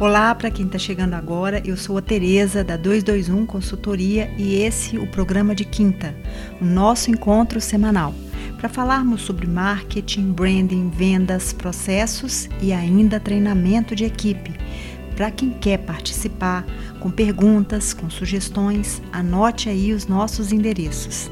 Olá para quem está chegando agora, eu sou a Tereza da 221 Consultoria e esse o programa de quinta, o nosso encontro semanal, para falarmos sobre marketing, branding, vendas, processos e ainda treinamento de equipe. Para quem quer participar, com perguntas, com sugestões, anote aí os nossos endereços.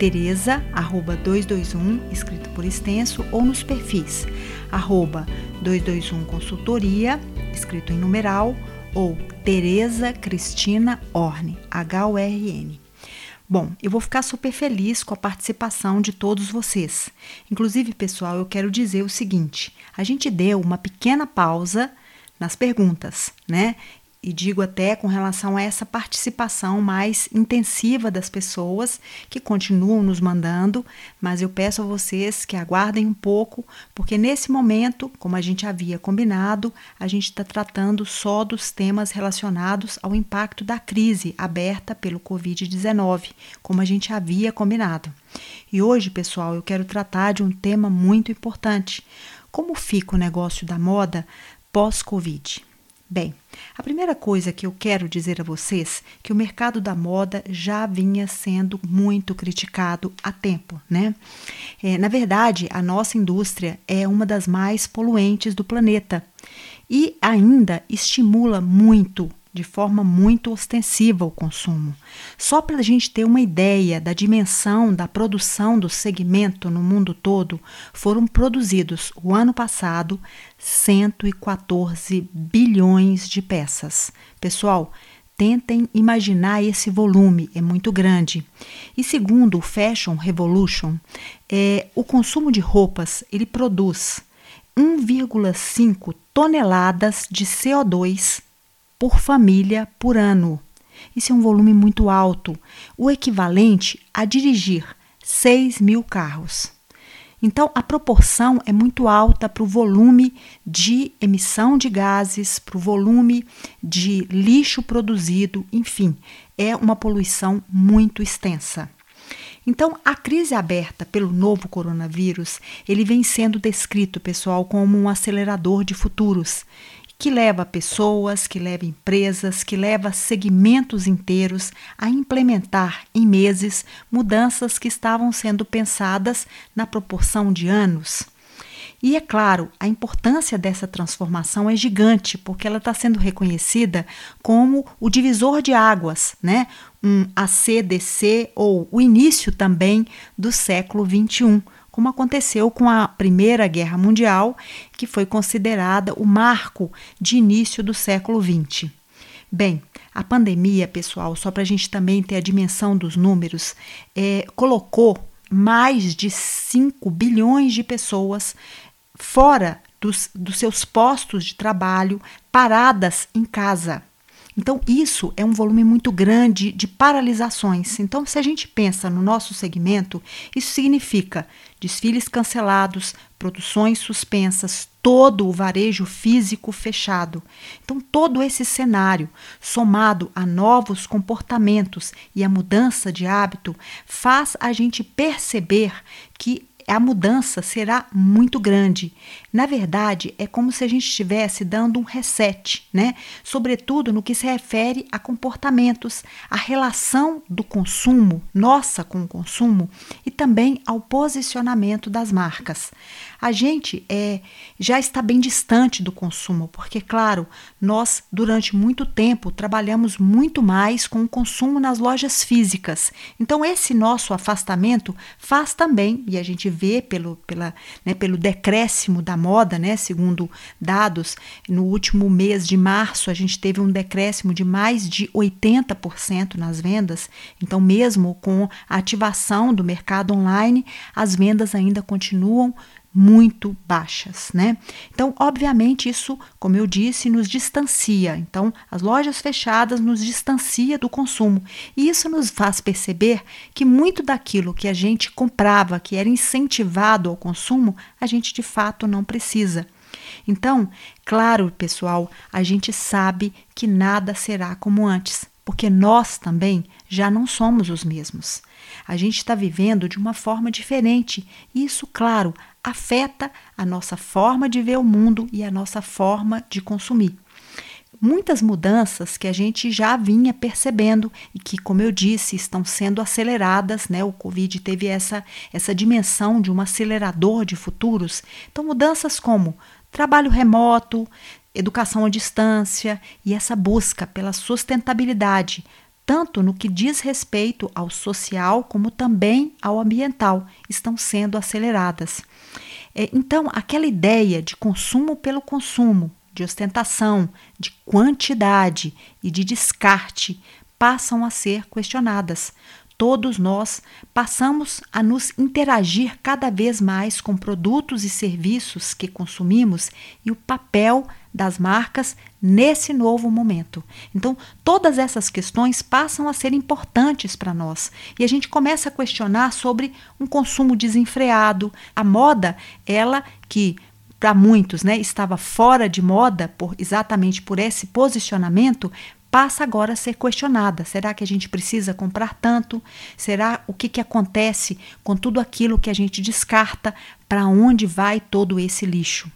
Tereza, arroba 221, escrito por extenso, ou nos perfis, arroba 221 Consultoria, escrito em numeral, ou Tereza Cristina Orne, H-O-R-N. Bom, eu vou ficar super feliz com a participação de todos vocês. Inclusive, pessoal, eu quero dizer o seguinte: a gente deu uma pequena pausa nas perguntas, né? E digo até com relação a essa participação mais intensiva das pessoas que continuam nos mandando, mas eu peço a vocês que aguardem um pouco, porque nesse momento, como a gente havia combinado, a gente está tratando só dos temas relacionados ao impacto da crise aberta pelo Covid-19, como a gente havia combinado. E hoje, pessoal, eu quero tratar de um tema muito importante: como fica o negócio da moda pós-Covid? Bem, a primeira coisa que eu quero dizer a vocês é que o mercado da moda já vinha sendo muito criticado há tempo, né? É, na verdade, a nossa indústria é uma das mais poluentes do planeta e ainda estimula muito de forma muito ostensiva o consumo. Só para a gente ter uma ideia da dimensão da produção do segmento no mundo todo, foram produzidos o ano passado 114 bilhões de peças. Pessoal, tentem imaginar esse volume, é muito grande. E segundo o Fashion Revolution, é, o consumo de roupas ele produz 1,5 toneladas de CO2 por família por ano. Isso é um volume muito alto, o equivalente a dirigir 6 mil carros. Então, a proporção é muito alta para o volume de emissão de gases, para o volume de lixo produzido, enfim, é uma poluição muito extensa. Então, a crise aberta pelo novo coronavírus, ele vem sendo descrito, pessoal, como um acelerador de futuros que leva pessoas, que leva empresas, que leva segmentos inteiros a implementar em meses mudanças que estavam sendo pensadas na proporção de anos. E é claro, a importância dessa transformação é gigante, porque ela está sendo reconhecida como o divisor de águas, né? um ACDC ou o início também do século XXI como aconteceu com a Primeira Guerra Mundial, que foi considerada o marco de início do século XX. Bem, a pandemia, pessoal, só para a gente também ter a dimensão dos números, é, colocou mais de 5 bilhões de pessoas fora dos, dos seus postos de trabalho, paradas em casa. Então, isso é um volume muito grande de paralisações. Então, se a gente pensa no nosso segmento, isso significa desfiles cancelados, produções suspensas, todo o varejo físico fechado. Então, todo esse cenário, somado a novos comportamentos e a mudança de hábito, faz a gente perceber que a mudança será muito grande. Na verdade, é como se a gente estivesse dando um reset, né? Sobretudo no que se refere a comportamentos, a relação do consumo, nossa com o consumo, e também ao posicionamento das marcas. A gente é, já está bem distante do consumo, porque, claro, nós durante muito tempo trabalhamos muito mais com o consumo nas lojas físicas. Então, esse nosso afastamento faz também, e a gente vê pelo, pela, né, pelo decréscimo da moda, né, segundo dados, no último mês de março a gente teve um decréscimo de mais de 80% nas vendas. Então, mesmo com a ativação do mercado online, as vendas ainda continuam muito baixas, né? Então, obviamente, isso, como eu disse, nos distancia. Então, as lojas fechadas nos distancia do consumo. E isso nos faz perceber que muito daquilo que a gente comprava, que era incentivado ao consumo, a gente de fato não precisa. Então, claro, pessoal, a gente sabe que nada será como antes, porque nós também já não somos os mesmos. A gente está vivendo de uma forma diferente. E isso, claro, afeta a nossa forma de ver o mundo e a nossa forma de consumir. muitas mudanças que a gente já vinha percebendo e que, como eu disse, estão sendo aceleradas, né? O Covid teve essa, essa dimensão de um acelerador de futuros. Então, mudanças como trabalho remoto, educação à distância e essa busca pela sustentabilidade, tanto no que diz respeito ao social como também ao ambiental, estão sendo aceleradas. É, então, aquela ideia de consumo pelo consumo, de ostentação, de quantidade e de descarte passam a ser questionadas. Todos nós passamos a nos interagir cada vez mais com produtos e serviços que consumimos e o papel das marcas nesse novo momento. Então, todas essas questões passam a ser importantes para nós e a gente começa a questionar sobre um consumo desenfreado. A moda, ela que para muitos, né, estava fora de moda por exatamente por esse posicionamento, passa agora a ser questionada. Será que a gente precisa comprar tanto? Será o que, que acontece com tudo aquilo que a gente descarta? Para onde vai todo esse lixo?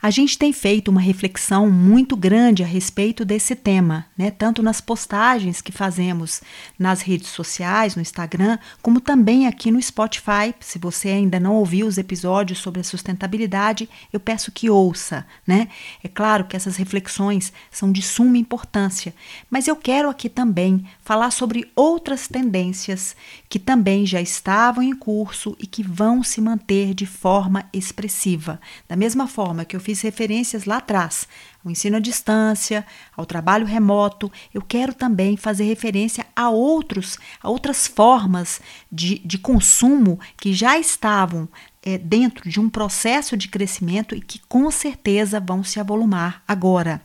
A gente tem feito uma reflexão muito grande a respeito desse tema, né? tanto nas postagens que fazemos nas redes sociais, no Instagram, como também aqui no Spotify. Se você ainda não ouviu os episódios sobre a sustentabilidade, eu peço que ouça. Né? É claro que essas reflexões são de suma importância, mas eu quero aqui também falar sobre outras tendências que também já estavam em curso e que vão se manter de forma expressiva. Da mesma forma que eu fiz fiz referências lá atrás, ao ensino à distância, ao trabalho remoto. Eu quero também fazer referência a outros, a outras formas de, de consumo que já estavam é, dentro de um processo de crescimento e que com certeza vão se avolumar agora.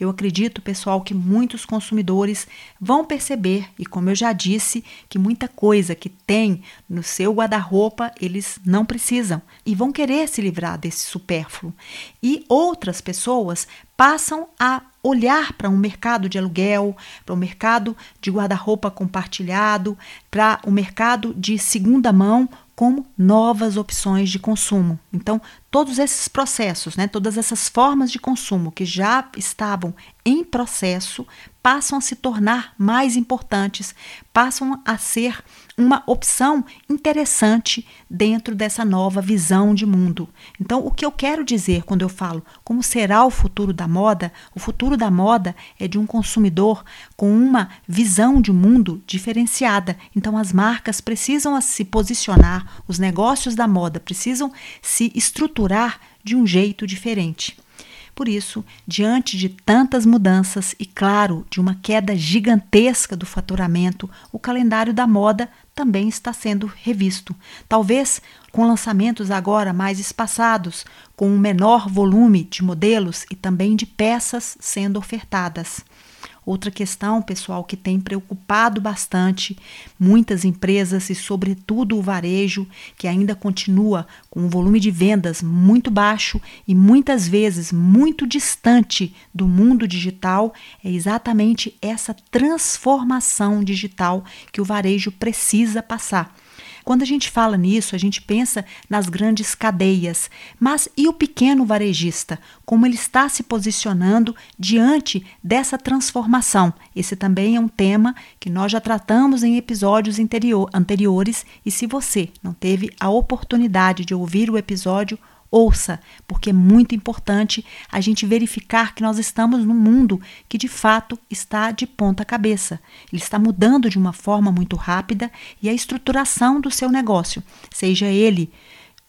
Eu acredito, pessoal, que muitos consumidores vão perceber, e como eu já disse, que muita coisa que tem no seu guarda-roupa eles não precisam e vão querer se livrar desse supérfluo. E outras pessoas passam a olhar para um mercado de aluguel, para o um mercado de guarda-roupa compartilhado, para o um mercado de segunda mão como novas opções de consumo. Então, todos esses processos, né, todas essas formas de consumo que já estavam em processo, passam a se tornar mais importantes, passam a ser uma opção interessante dentro dessa nova visão de mundo. Então, o que eu quero dizer quando eu falo como será o futuro da moda, o futuro da moda é de um consumidor com uma visão de mundo diferenciada. Então, as marcas precisam se posicionar, os negócios da moda precisam se estruturar de um jeito diferente. Por isso, diante de tantas mudanças e, claro, de uma queda gigantesca do faturamento, o calendário da moda também está sendo revisto. Talvez com lançamentos agora mais espaçados, com um menor volume de modelos e também de peças sendo ofertadas. Outra questão, pessoal, que tem preocupado bastante muitas empresas e, sobretudo, o varejo, que ainda continua com um volume de vendas muito baixo e muitas vezes muito distante do mundo digital, é exatamente essa transformação digital que o varejo precisa passar. Quando a gente fala nisso, a gente pensa nas grandes cadeias, mas e o pequeno varejista? Como ele está se posicionando diante dessa transformação? Esse também é um tema que nós já tratamos em episódios anteriores, e se você não teve a oportunidade de ouvir o episódio, Ouça, porque é muito importante a gente verificar que nós estamos num mundo que de fato está de ponta cabeça. Ele está mudando de uma forma muito rápida e a estruturação do seu negócio, seja ele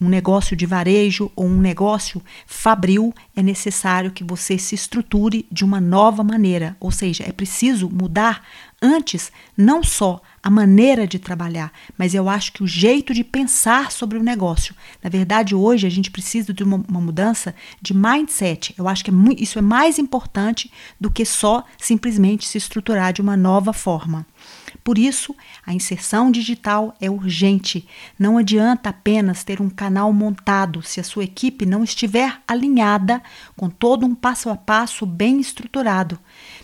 um negócio de varejo ou um negócio fabril, é necessário que você se estruture de uma nova maneira, ou seja, é preciso mudar antes não só a maneira de trabalhar, mas eu acho que o jeito de pensar sobre o negócio. Na verdade, hoje a gente precisa de uma, uma mudança de mindset. Eu acho que é isso é mais importante do que só simplesmente se estruturar de uma nova forma. Por isso, a inserção digital é urgente. Não adianta apenas ter um canal montado se a sua equipe não estiver alinhada com todo um passo a passo bem estruturado,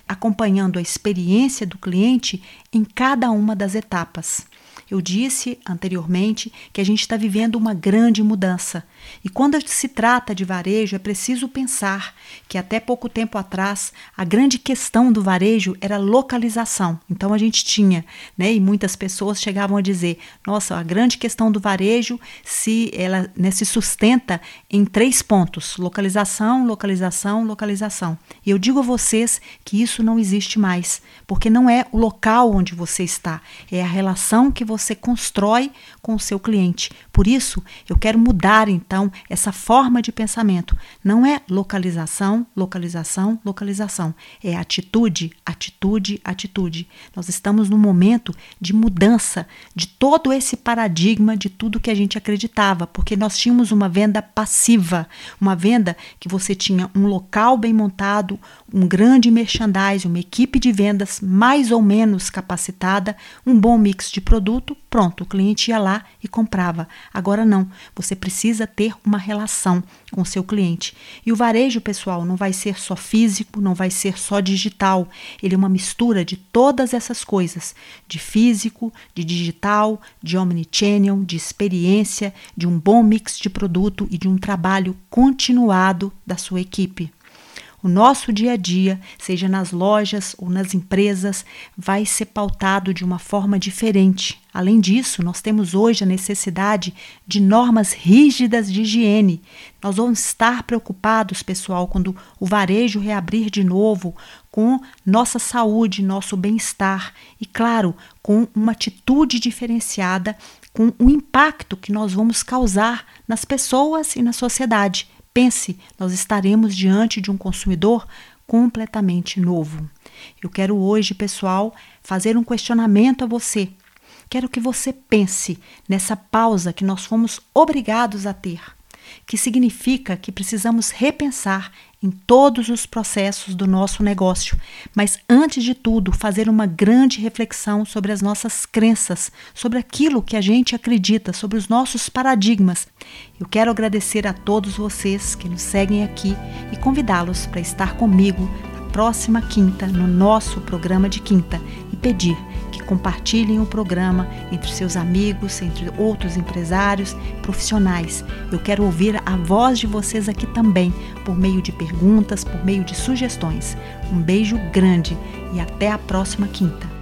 acompanhando a experiência do cliente em cada uma das etapas. Eu disse anteriormente que a gente está vivendo uma grande mudança. E quando se trata de varejo, é preciso pensar que até pouco tempo atrás a grande questão do varejo era localização. Então a gente tinha, né, e muitas pessoas chegavam a dizer: nossa, a grande questão do varejo se ela né, se sustenta em três pontos: localização, localização, localização. E eu digo a vocês que isso não existe mais, porque não é o local onde você está, é a relação que você constrói com o seu cliente. Por isso, eu quero mudar então essa forma de pensamento. Não é localização, localização, localização. É atitude, atitude, atitude. Nós estamos num momento de mudança de todo esse paradigma de tudo que a gente acreditava, porque nós tínhamos uma venda passiva, uma venda que você tinha um local bem montado, um grande merchandising, uma equipe de vendas mais ou menos capacitada, um bom mix de produto, pronto, o cliente ia lá e comprava. Agora não, você precisa ter uma relação com o seu cliente. E o varejo, pessoal, não vai ser só físico, não vai ser só digital. Ele é uma mistura de todas essas coisas: de físico, de digital, de omnichannel, de experiência, de um bom mix de produto e de um trabalho continuado da sua equipe. O nosso dia a dia, seja nas lojas ou nas empresas, vai ser pautado de uma forma diferente. Além disso, nós temos hoje a necessidade de normas rígidas de higiene. Nós vamos estar preocupados, pessoal, quando o varejo reabrir de novo, com nossa saúde, nosso bem-estar e, claro, com uma atitude diferenciada, com o impacto que nós vamos causar nas pessoas e na sociedade. Pense, nós estaremos diante de um consumidor completamente novo. Eu quero hoje, pessoal, fazer um questionamento a você. Quero que você pense nessa pausa que nós fomos obrigados a ter que significa que precisamos repensar em todos os processos do nosso negócio, mas antes de tudo, fazer uma grande reflexão sobre as nossas crenças, sobre aquilo que a gente acredita, sobre os nossos paradigmas. Eu quero agradecer a todos vocês que nos seguem aqui e convidá-los para estar comigo na próxima quinta, no nosso programa de quinta, e pedir compartilhem o programa entre seus amigos, entre outros empresários, profissionais. Eu quero ouvir a voz de vocês aqui também, por meio de perguntas, por meio de sugestões. Um beijo grande e até a próxima quinta.